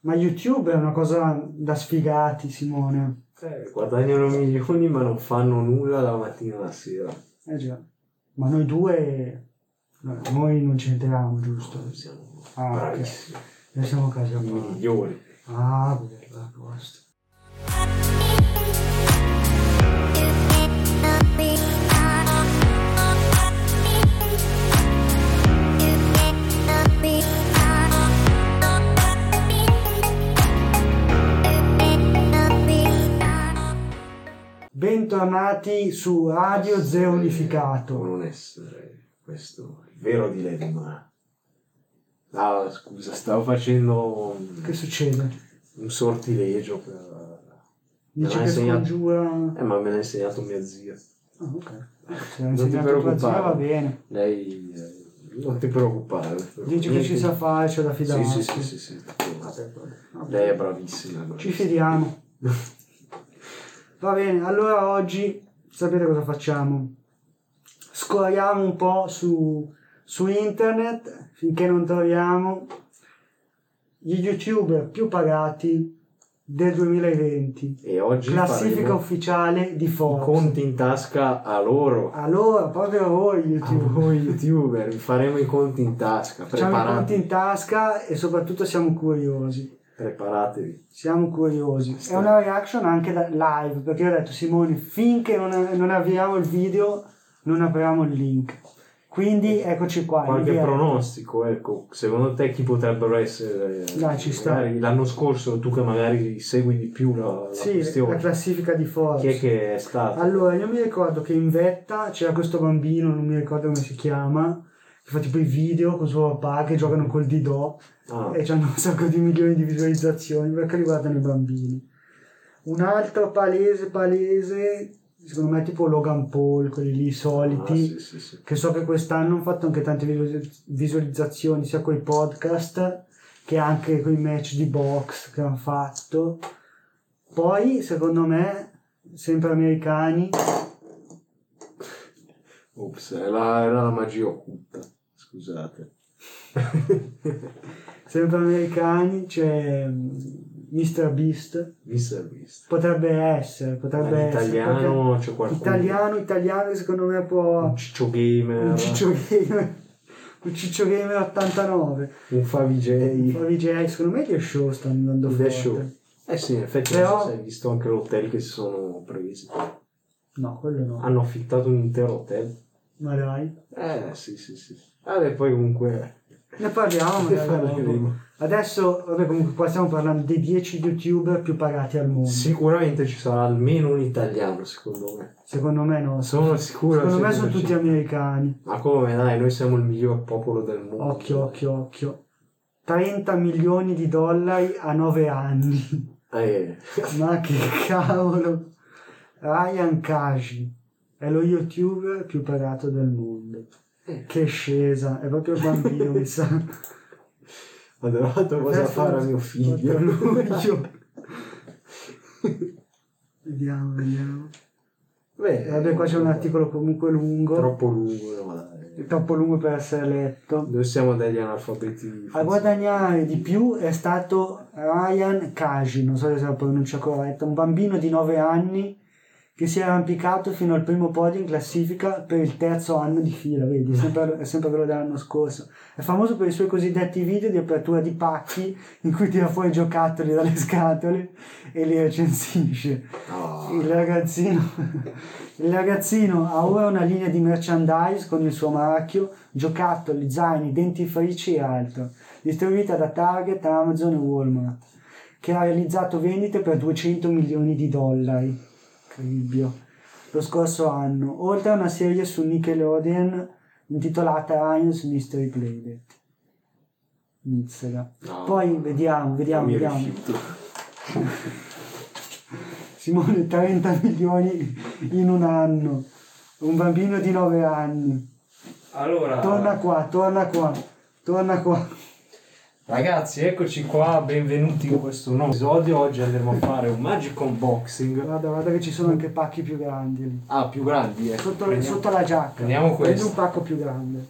Ma YouTube è una cosa da sfigati, Simone. Eh, guadagnano milioni ma non fanno nulla dalla mattina alla sera. Eh già. Ma noi due... no, Noi non c'entriamo, giusto? Siamo Ah, bravissimi. Noi siamo a casa I tua. migliori. Ah, bello, a posto. Bentornati su Radio Zero Può Unificato. non essere questo il vero dilemma. Ah, scusa, stavo facendo un, Che succede? un sortilegio per... L'ha che insegnato-. Eh, ma me l'ha insegnato mia zia. Ah, ok. Se Non ti tua zia preoccupare. va bene. Lei... eh, non ti preoccupare. Dici che ci sa fare, c'è da Sì, fidarsi. sì, sì, sì, sì. Vabbè, vabbè. Lei è bravissima. Ci fidiamo. Va bene, allora oggi sapete cosa facciamo? Scorriamo un po' su, su internet finché non troviamo gli youtuber più pagati del 2020. E oggi Classifica ufficiale di Forbes. conti in tasca a loro. Allora, proprio a voi A youtuber. voi youtuber, faremo i conti in tasca. Facciamo i conti in tasca e soprattutto siamo curiosi. Preparatevi. Siamo curiosi. È una reaction anche da live, perché ho detto Simone, finché non, non avviamo il video non apriamo il link. Quindi eccoci qua. Qualche pronostico, ecco, secondo te chi potrebbero essere? Dai, ci sta. L'anno scorso, tu che magari segui di più la, la Sì, la questione, classifica di Forbes. chi è che è stato? Allora, io mi ricordo che in vetta c'era questo bambino, non mi ricordo come si chiama, che fa tipo i video con suo papà che giocano col Didò Ah, e hanno un sacco di milioni di visualizzazioni perché riguardano i bambini. Un altro palese, palese, secondo me è tipo Logan Paul, quelli lì ah, soliti. sì, sì, sì. che so che quest'anno hanno fatto anche tante visu- visualizzazioni sia con i podcast che anche con i match di box che hanno fatto. Poi, secondo me, sempre americani, Ops, era, era la magia occulta, scusate. sempre americani c'è mm, Mr. Beast. Mr. Beast. Potrebbe essere, potrebbe Ma essere. Italiano c'è perché- qualcuno? Italiano, italiano, secondo me può... Un ciccio gamer, Un ciccio gamer, un ciccio gamer 89. un Favij. Poi VJ, secondo me gli show stanno andando The forte. show. Eh sì, in effetti Però- hai visto anche l'hotel che si sono presi. No, quello no. Hanno affittato un intero hotel. Ma dai. Eh sì, sì, sì. Vabbè, poi comunque Ne parliamo ne dopo. Adesso, vabbè, comunque qua stiamo parlando dei 10 youtuber più pagati al mondo. Sicuramente ci sarà almeno un italiano, secondo me. Secondo me no. Sono sicuro. Secondo me sono 100%. tutti americani. Ma come dai, noi siamo il miglior popolo del mondo. Occhio, occhio, occhio. 30 milioni di dollari a 9 anni. Eh, Ma che cavolo. Ryan Kaji è lo youtuber più pagato del mondo. Eh. Che scesa, è proprio il bambino, mi sa. ho dato cosa fare a mio figlio. 4 luglio. vediamo, vediamo. Beh, vabbè, qua c'è un articolo comunque lungo. Troppo lungo, dai. Troppo lungo per essere letto. Noi siamo degli analfabeti. A guadagnare di più è stato Ryan Kaji, non so se la pronuncia corretta, un bambino di 9 anni che si è arrampicato fino al primo podio in classifica per il terzo anno di fila, vedi, è sempre, è sempre quello dell'anno scorso. È famoso per i suoi cosiddetti video di apertura di pacchi in cui tira fuori giocattoli dalle scatole e li recensisce. No. Il ragazzino, il ragazzino ha ora una linea di merchandise con il suo marchio, giocattoli, zaini, dentifrici e altro, distribuita da Target, Amazon e Walmart, che ha realizzato vendite per 200 milioni di dollari. Cribbio. Lo scorso anno, oltre a una serie su Nickelodeon intitolata Ryan's Mystery Playdate. Mizzega. No. Poi vediamo, vediamo, vediamo. Simone 30 milioni in un anno. Un bambino di 9 anni. Allora, Torna qua, torna qua, torna qua. Ragazzi, eccoci qua, benvenuti in questo nuovo episodio. Oggi andremo a fare un magic unboxing. Guarda, guarda che ci sono anche pacchi più grandi. lì. Ah, più grandi, ecco. Sotto, Prendiamo- sotto la giacca. prendiamo Prendi questo. un pacco più grande.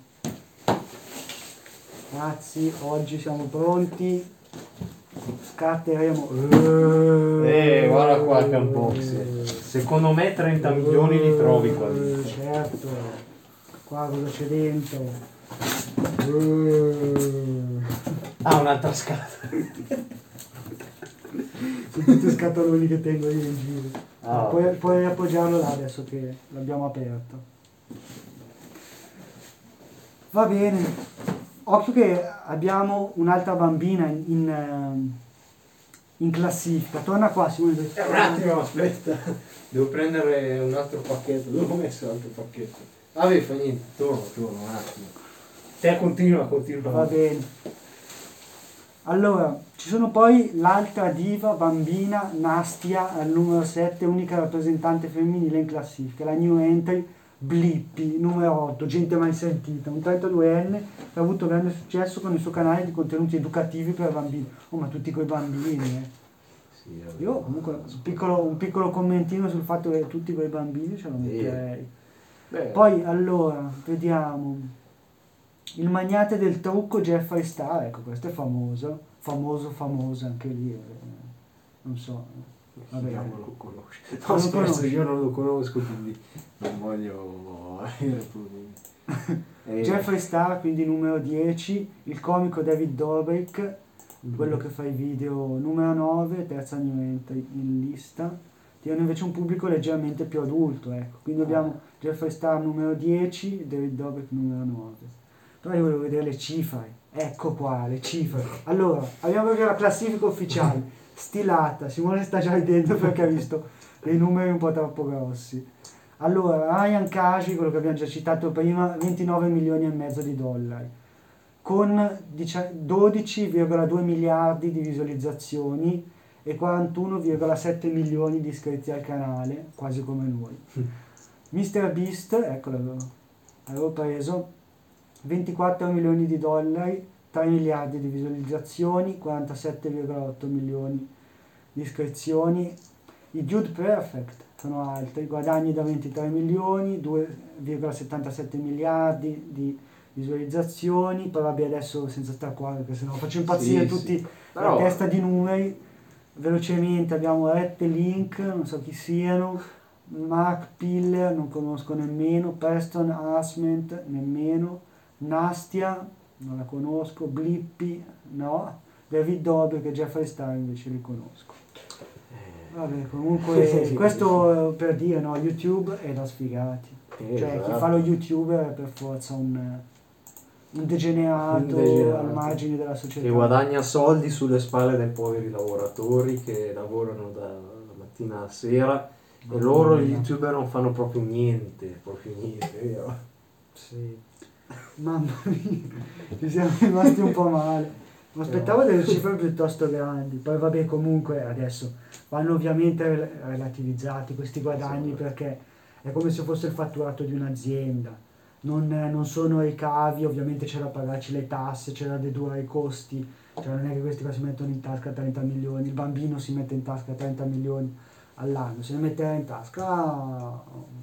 Ragazzi, oggi siamo pronti. Scatteremo. Eh, guarda qua che unboxing. Secondo me 30 milioni li trovi qua dentro. Certo. Qua cosa c'è dentro? Eh. Ah, un'altra scatola. Sono tutti scatoloni che tengo io in giro. Ah. Puoi, puoi appoggiarlo là adesso che l'abbiamo aperto. Va bene. Occhio che abbiamo un'altra bambina in, in, ehm, in classifica. Torna qua Simone. Eh, un attimo, aspetta. Devo prendere un altro pacchetto. Dove ho messo l'altro pacchetto? Vabbè, fa niente, torno, torno un attimo. Te continua, continua. Va bene. Allora, ci sono poi l'altra diva bambina Nastia al numero 7, unica rappresentante femminile in classifica, la new entry Blippi, numero 8, gente mai sentita, un 32enne che ha avuto grande successo con il suo canale di contenuti educativi per bambini. Oh, ma tutti quei bambini, eh. Sì. Io comunque un piccolo, un piccolo commentino sul fatto che tutti quei bambini ce lo metterei. Beh, Poi allora, vediamo. Il magnate del trucco Jeffrey Star, ecco questo è famoso, famoso, famoso anche lì, eh, non so. Vabbè. non lo conosci. Non No, lo scherzo, io non lo conosco, quindi non voglio. Eh, Jeffrey Star, quindi numero 10, il comico David Dobrik, quello che fa i video numero 9, terza new entry in lista, ti hanno invece un pubblico leggermente più adulto, ecco. Quindi abbiamo Jeffrey Star numero 10, David Dobrik numero 9. Però io volevo vedere le cifre, ecco qua, le cifre. Allora, abbiamo proprio la classifica ufficiale, stilata, Simone sta già ridendo perché ha visto dei numeri un po' troppo grossi. Allora, Ryan Kaji, quello che abbiamo già citato prima, 29 milioni e mezzo di dollari, con dicia- 12,2 miliardi di visualizzazioni e 41,7 milioni di iscritti al canale, quasi come noi. Mr. Beast, ecco l'avevo, avevo preso, 24 milioni di dollari, 3 miliardi di visualizzazioni, 47,8 milioni di iscrizioni. I Dude Perfect sono altri, guadagni da 23 milioni, 2,77 miliardi di visualizzazioni, poi vabbè adesso senza stare qua perché sennò faccio impazzire Sì, tutti sì. la Però- testa di numeri. Velocemente abbiamo Rette Link, non so chi siano, Mark Piller, non conosco nemmeno, Preston Harassment, nemmeno, Nastia, non la conosco, Blippi, no, David Dobrik e Jeffrey Star invece li conosco. Vabbè, comunque questo eh, per dire, no, YouTube è da sfigati. Eh, Cioè, chi esatto. fa lo youtuber è per forza un, un degenerato, Un degenerato. al margine della società. che guadagna soldi sulle spalle dei poveri lavoratori che lavorano da, da mattina alla sera e loro gli youtuber non fanno proprio niente, proprio niente, vero? Sì. Mamma mia, ci siamo rimasti un po' male. Mi aspettavo delle cifre piuttosto grandi. Poi vabbè, comunque adesso vanno ovviamente rel- relativizzati questi guadagni perché è come se fosse il fatturato di un'azienda. Non, non sono ricavi, ovviamente c'è da pagarci le tasse, c'è da dedurre i costi. Cioè non è che questi qua si mettono in tasca 30 milioni, il bambino si mette in tasca 30 milioni all'anno, se ne metterà in tasca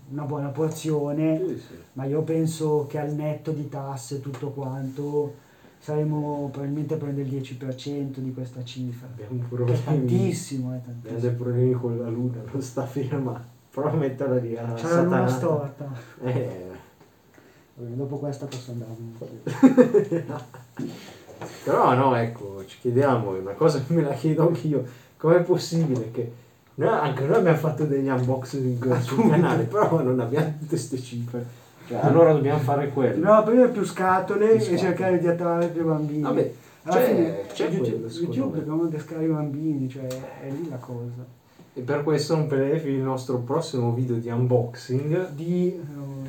una buona porzione Sì, sì. ma io penso che al netto di tasse e tutto quanto saremo probabilmente a prendere il 10% di questa cifra. Abbiamo Che è problemi. tantissimo, è Abbiamo tantissimo. dei problemi con la luna, non sta ferma. Prova a metterla lì a C'è la luna storta. Eh, Vabbè, Dopo questa posso andare. Però no, ecco, ci chiediamo, una cosa che me la chiedo anch'io, com'è possibile che noi, anche noi abbiamo fatto degli unboxing sul Appunto. canale, però non abbiamo tutte queste cifre. Cioè, allora dobbiamo fare quello. Dobbiamo aprire più scatole Più e scatole. cercare di attrarre più bambini. Vabbè, Alla c'è- fine, c'è YouTube, quello, YouTube dobbiamo adescare i bambini, cioè è lì la cosa. E per questo non perdetevi il nostro prossimo video di unboxing Di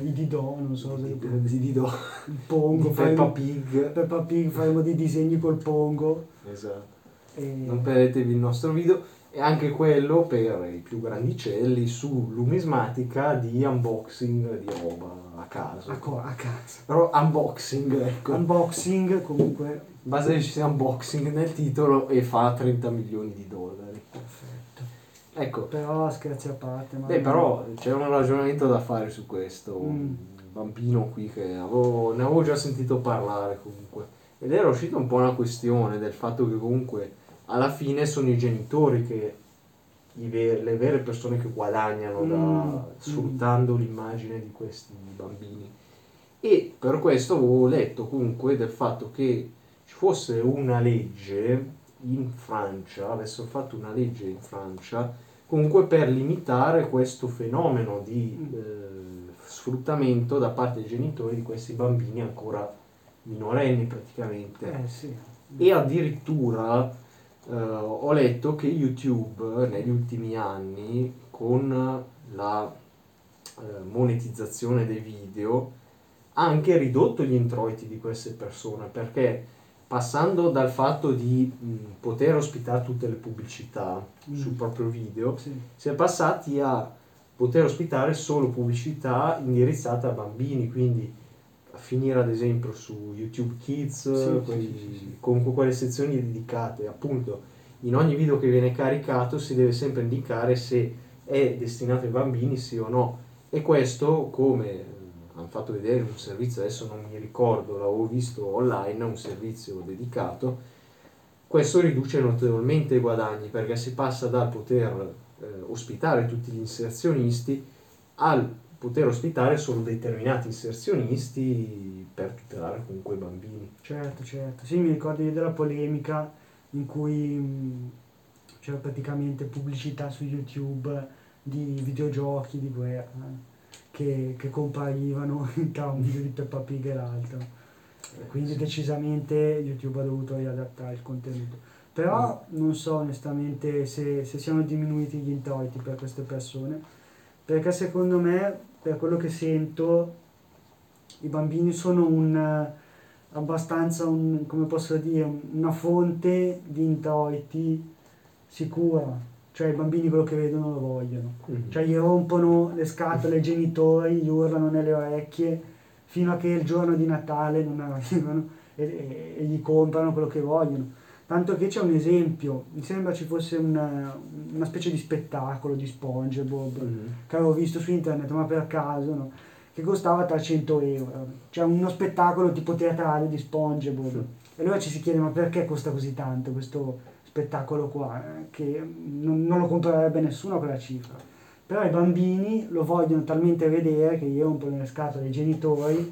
i Didò, non so se di, di Dido, il Pongo, di Peppa Pig. Peppa Pig, faremo dei disegni col Pongo. Esatto. E... Non perdetevi il nostro video e anche quello per i più grandicelli su numismatica di unboxing di roba a caso. a, co- a cazzo. Però unboxing, ecco. Unboxing comunque Basta che ci sia unboxing nel titolo e fa 30 milioni di dollari. perfetto. Ecco, Però scherzi a parte. Ma beh però c'è un ragionamento da fare su questo. Mm. Bambino qui che avevo- ne avevo già sentito parlare comunque. Ed era uscita un po' una questione del fatto che comunque alla fine sono i genitori che ver- le vere persone che guadagnano da, Mm, sfruttando l'immagine di questi bambini. E per questo avevo letto comunque del fatto che ci fosse una legge in Francia, avessero fatto una legge in Francia, comunque per limitare questo fenomeno di Mm. eh, sfruttamento da parte dei genitori di questi bambini ancora minorenni praticamente. Eh sì. E addirittura eh, ho letto che YouTube negli ultimi anni con la eh, monetizzazione dei video ha anche ridotto gli introiti di queste persone perché passando dal fatto di mh, poter ospitare tutte le pubblicità Mm. sul proprio video Sì. si è passati a poter ospitare solo pubblicità indirizzate a bambini, quindi finire ad esempio su YouTube Kids, Sì, quei- sì, sì, comunque quelle sezioni dedicate, appunto in ogni video che viene caricato si deve sempre indicare se è destinato ai bambini sì o no. E questo come hanno fatto vedere un servizio, adesso non mi ricordo, l'avevo visto online, un servizio dedicato, questo riduce notevolmente i guadagni perché si passa dal poter eh, ospitare tutti gli inserzionisti al poter ospitare solo determinati inserzionisti per tutelare comunque i bambini. Certo, certo. Sì, mi ricordo io della polemica in cui c'era praticamente pubblicità su YouTube di videogiochi di guerra eh, che, che comparivano tra un video di Peppa Pig e l'altro. E Quindi Sì. decisamente YouTube ha dovuto riadattare il contenuto. Però non so onestamente se, se siano diminuiti gli introiti per queste persone, perché secondo me, per quello che sento, i bambini sono un, eh, abbastanza, un, come posso dire, un- una fonte di introiti sicura. Cioè i bambini quello che vedono lo vogliono. Mhm. Cioè gli rompono le scatole ai genitori, gli urlano nelle orecchie fino a che il giorno di Natale non arrivano e, e- e gli comprano quello che vogliono. Tanto che c'è un esempio, mi sembra ci fosse una, una specie di spettacolo di SpongeBob Mhm. che avevo visto su internet, ma per caso, no? che costava 300 euro. Cioè uno spettacolo tipo teatrale di SpongeBob. Sì. E allora ci si chiede, ma perché costa così tanto questo spettacolo qua? eh, Che non, non lo comprerebbe nessuno a quella cifra. Però i bambini lo vogliono talmente vedere che gli rompono le scatole ai genitori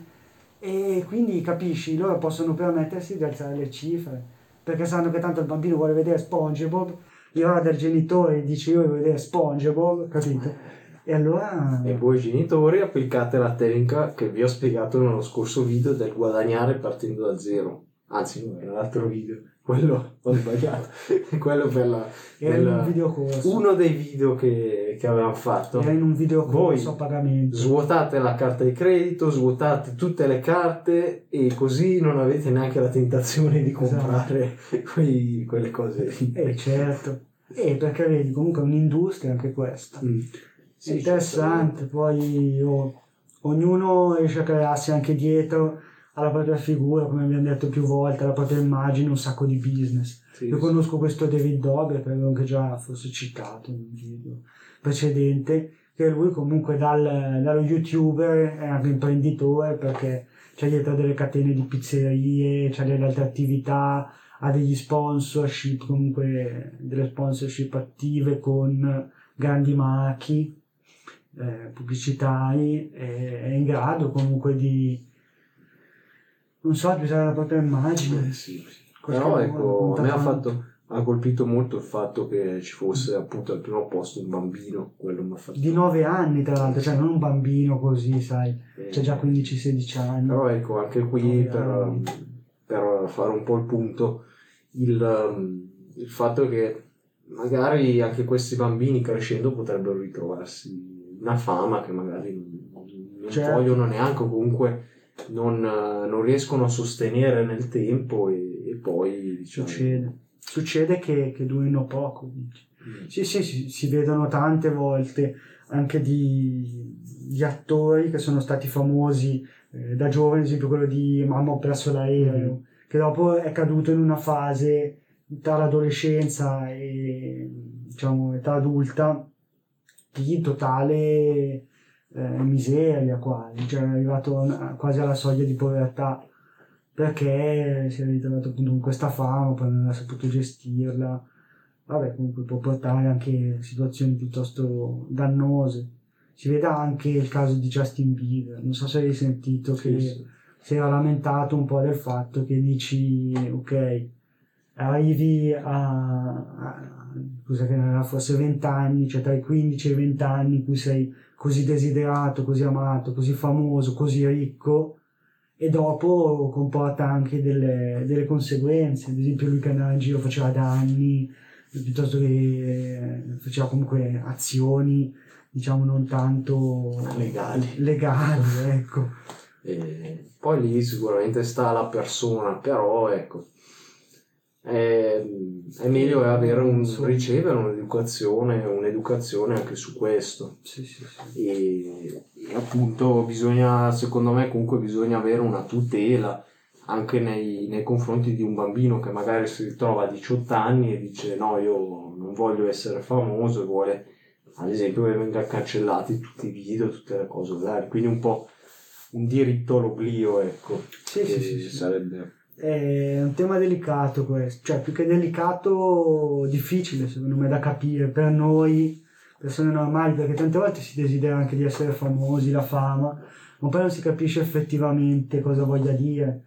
e quindi capisci, loro possono permettersi di alzare le cifre perché sanno che tanto il bambino vuole vedere SpongeBob, va del genitore dice io voglio vedere SpongeBob, capito? E allora... E voi genitori applicate la tecnica che vi ho spiegato nello scorso video del guadagnare partendo da zero. Anzi, no, era l'altro video. Quello ho sbagliato. quello per la, Era in nella- un videocorso. uno dei video che, che avevamo fatto. Era in un videocorso a pagamento. Svuotate la carta di credito, svuotate tutte le carte e così non avete neanche la tentazione di Esatto. comprare quei- quelle cose. Eh certo. Eh, perché vedi, comunque è un'industria anche questa. Mm. Sì, interessante, poi oh, ognuno riesce a crearsi anche dietro alla propria figura, come abbiamo detto più volte, alla propria immagine, un sacco di business. Sì, Io sì. conosco questo David Dobber, che avevo anche già forse citato in un video precedente, che lui comunque dal- dallo youtuber è anche imprenditore perché c'è dietro delle catene di pizzerie, c'è delle altre attività, ha degli sponsorship, comunque delle sponsorship attive con grandi marchi eh, pubblicitari, e è in grado comunque di, non so, di usare la propria immagine. Eh, sì, sì. Però ecco, a me ha, fatto, ha colpito molto il fatto che ci fosse appunto al primo posto un bambino, quello mi ha fatto... di 9 anni tra l'altro, cioè non un bambino così, sai, eh, c'è già 15-16 anni. Però ecco, anche qui Nove per, anni. per fare un po' il punto, il, um, il fatto che magari anche questi bambini crescendo potrebbero ritrovarsi una fama che magari non, non Certo. vogliono neanche o comunque non, non riescono a sostenere nel tempo e, e poi diciamo... Succede. Succede che, che durino poco. Mm. Sì, sì, si, si vedono tante volte anche di, di attori che sono stati famosi eh, da giovani, ad esempio quello di Mamma ho perso l'aereo, Mhm. che dopo è caduto in una fase tra l'adolescenza e diciamo età adulta di totale eh, miseria quasi, cioè è arrivato a- quasi alla soglia di povertà perché si è ritrovato appunto con questa fama, poi non ha saputo gestirla. Vabbè, comunque può portare anche situazioni piuttosto dannose. Si vede anche il caso di Justin Bieber, non so se hai sentito che Sì, sì. si era lamentato un po' del fatto che dici, ok, arrivi a, a cosa che ne era, forse 20 anni, cioè tra i 15 e i 20 anni in cui sei così desiderato, così amato, così famoso, così ricco e dopo comporta anche delle, delle conseguenze, ad esempio lui che andava in giro faceva danni, piuttosto che eh, faceva comunque azioni diciamo non tanto Legali. legali ecco. E poi lì sicuramente sta la persona, però ecco, è, è meglio avere un, ricevere un'educazione, un'educazione anche su questo. Sì, sì, sì. E, e appunto bisogna, secondo me comunque bisogna avere una tutela anche nei, nei confronti di un bambino che magari si ritrova a 18 anni e dice no io non voglio essere famoso e vuole ad esempio che venga cancellati tutti i video, tutte le cose quindi un po' un diritto all'oblio ecco, sì, sì, sì. sarebbe È un tema delicato questo, cioè più che delicato, difficile secondo me da capire. Per noi, persone normali, perché tante volte si desidera anche di essere famosi, la fama, ma poi non si capisce effettivamente cosa voglia dire,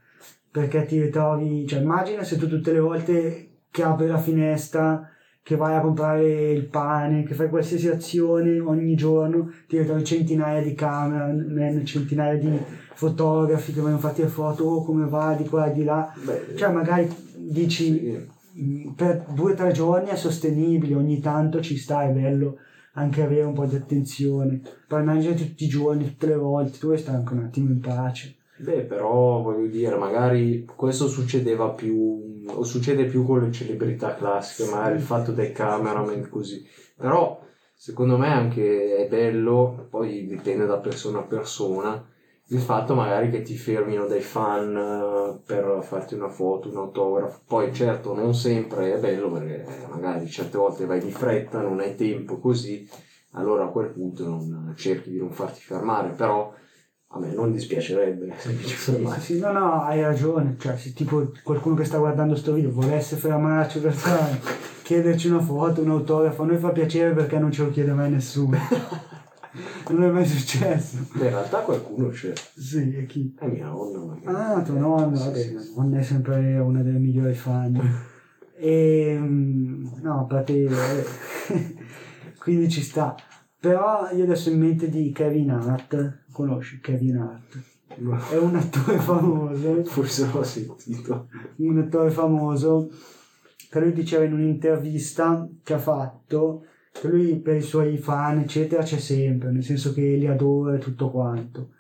perché ti ritrovi, cioè immagina se tu tutte le volte che apri la finestra, che vai a comprare il pane, che fai qualsiasi azione ogni giorno, ti ritrovi centinaia di cameraman, centinaia di fotografi che vogliono farti le foto, oh come va di qua e di là, Beh, cioè magari dici sì. mh, per due o tre giorni è sostenibile, ogni tanto ci sta, è bello anche avere un po' di attenzione, poi immagina tutti i giorni, tutte le volte, tu vuoi stare anche un attimo in pace. Beh, però voglio dire, magari questo succedeva più, o succede più con le celebrità classiche, magari il fatto dei cameraman così. Però secondo me anche è bello, poi dipende da persona a persona, il fatto magari che ti fermino dei fan eh, per farti una foto, un autografo. Poi certo non sempre è bello perché magari certe volte vai di fretta, non hai tempo così, allora a quel punto non, cerchi di non farti fermare, però a me non dispiacerebbe se mi ci Sì, sì, no, no, hai ragione, cioè se tipo qualcuno che sta guardando sto video volesse fermarci per fare, chiederci una foto, un autografo, a noi fa piacere perché non ce lo chiede mai nessuno. non è mai successo. Beh, in realtà qualcuno c'è. Sì, e chi? È mia nonna. magari. Ah, tua nonna, Sì, vabbè, sì, nonna è sempre una delle migliori fan. E, mm, no, a parte, eh, quindi ci sta. Però io adesso in mente di Kevin Hart, conosci Kevin Hart? È un attore famoso, Forse l'ho sentito. un attore famoso che lui diceva in un'intervista che ha fatto che lui per i suoi fan eccetera c'è sempre, nel senso che li adora e tutto quanto.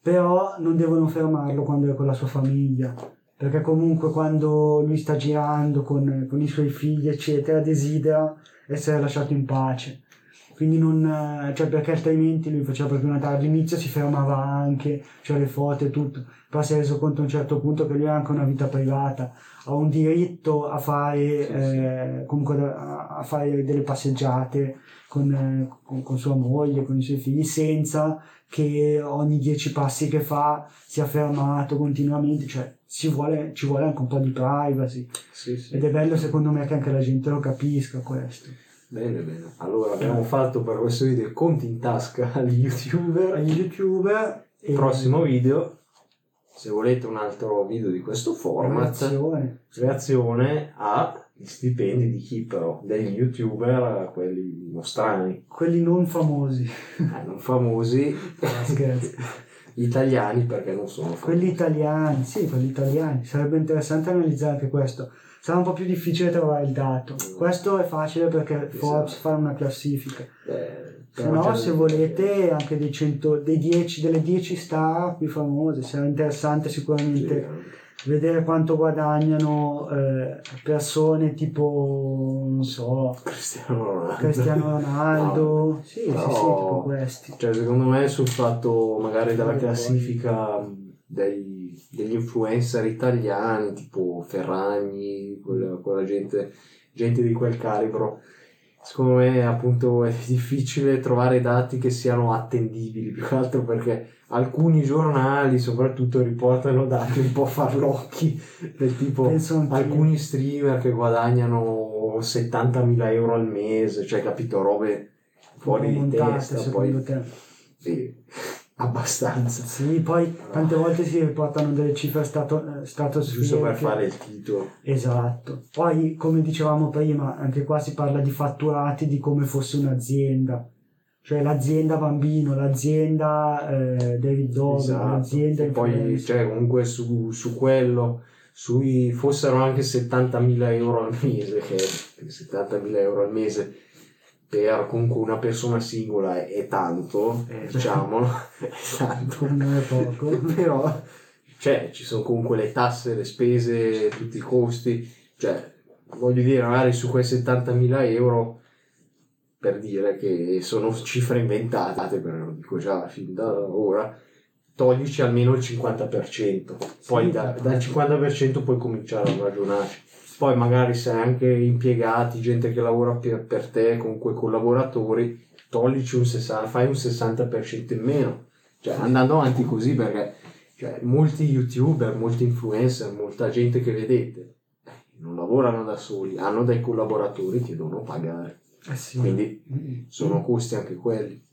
Però non devono fermarlo quando è con la sua famiglia, perché comunque quando lui sta girando con, con i suoi figli eccetera desidera essere lasciato in pace. Quindi non, eh, cioè perché altrimenti lui faceva proprio una tarda, all'inizio si fermava anche, cioè le foto e tutto, però si è reso conto a un certo punto che lui ha anche una vita privata, ha un diritto a fare, Sì, eh, comunque a fare delle passeggiate con, eh, con, con sua moglie, con i suoi figli, senza che ogni dieci passi che fa sia fermato continuamente, cioè ci vuole, ci vuole anche un po' di privacy Sì, sì. ed è bello secondo me che anche la gente lo capisca questo. Bene, bene. Allora abbiamo fatto per questo video conti in tasca agli youtuber. Agli youtuber e Prossimo video, se volete un altro video di questo format, reazione. reazione agli stipendi di chi però? Degli youtuber, quelli nostrani, quelli non famosi, eh, non famosi, scherzo. italiani perché non sono famosi. quelli italiani, sì, quelli italiani, sarebbe interessante analizzare anche questo. Sarà un po' più difficile trovare il dato. Questo è facile perché Forbes fa una classifica. Eh, Se no, se volete, anche dei 100, dei 10, delle 10 star più famose, sarà interessante Sì, sicuramente eh. vedere quanto guadagnano eh, persone tipo, non so, Cristiano Ronaldo. Cristiano Ronaldo, No, sì, sì, però- sì, tipo questi. Cioè, secondo me sul fatto magari della classifica dei- degli influencer italiani, tipo Ferragni, quella, quella gente, gente di quel calibro, secondo me appunto è difficile trovare dati che siano attendibili, più che altro perché alcuni giornali soprattutto riportano dati un po' farlocchi, del tipo alcuni streamer che guadagnano 70.000 euro al mese, cioè capito, robe fuori di testa, poi te. sì, abbastanza. Sì, poi tante volte si riportano delle cifre stato, eh, stratosferiche. Giusto per fare il titolo. Esatto. Poi, come dicevamo prima, anche qua si parla di fatturati di come fosse un'azienda. Cioè l'azienda bambino, l'azienda eh, David Dog, Esatto. l'azienda E poi cioè, comunque su, su quello sui, fossero anche 70.000 euro al mese che 70.000 euro al mese per comunque una persona singola è, tanto Eh, diciamolo è tanto non è poco. però cioè, ci sono comunque le tasse le spese tutti i costi. Cioè voglio dire magari su quei 70.000 euro per dire che sono cifre inventate però lo dico già fin da ora toglici almeno il 50% poi Sì, da- sì. dal 50% puoi cominciare a ragionarci poi magari se hai anche impiegati gente che lavora per, per te comunque collaboratori toglici un 60 fai un 60% in meno cioè andando avanti così perché cioè, molti youtuber molti influencer molta gente che vedete eh, non lavorano da soli hanno dei collaboratori che devono pagare Eh sì. quindi sono costi anche quelli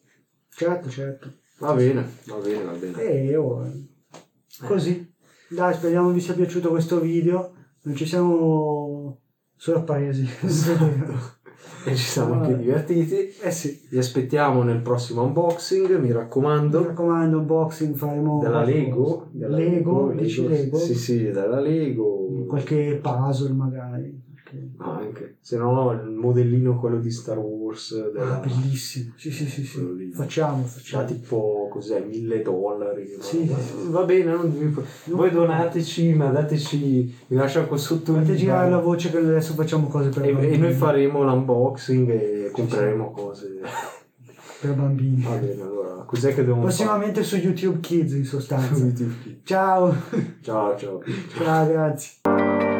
Certo, certo. va bene va bene va bene E oh, così. Dai, speriamo vi sia piaciuto questo video. Non ci siamo sorpresi. e ci siamo anche divertiti eh sì. vi aspettiamo nel prossimo unboxing mi Mi raccomando raccomando, unboxing faremo della. Lego della Lego, dici Lego? sì sì della Lego Qualche puzzle magari. Qualche- anche se no il modellino quello di Star Wars della, Ah, bellissimo. Sì, sì, sì, sì. Facciamo, da facciamo. tipo cos'è mille dollari Sì, va bene non voi donateci ma dateci vi lascio qua sotto Fate girare la voce che adesso facciamo cose per e, bambini. e noi faremo l'unboxing e compreremo cose Per bambini. va bene allora cos'è che dobbiamo Prossimamente su YouTube Kids in fare sostanza. YouTube. Ciao. ciao ciao Ciao, grazie.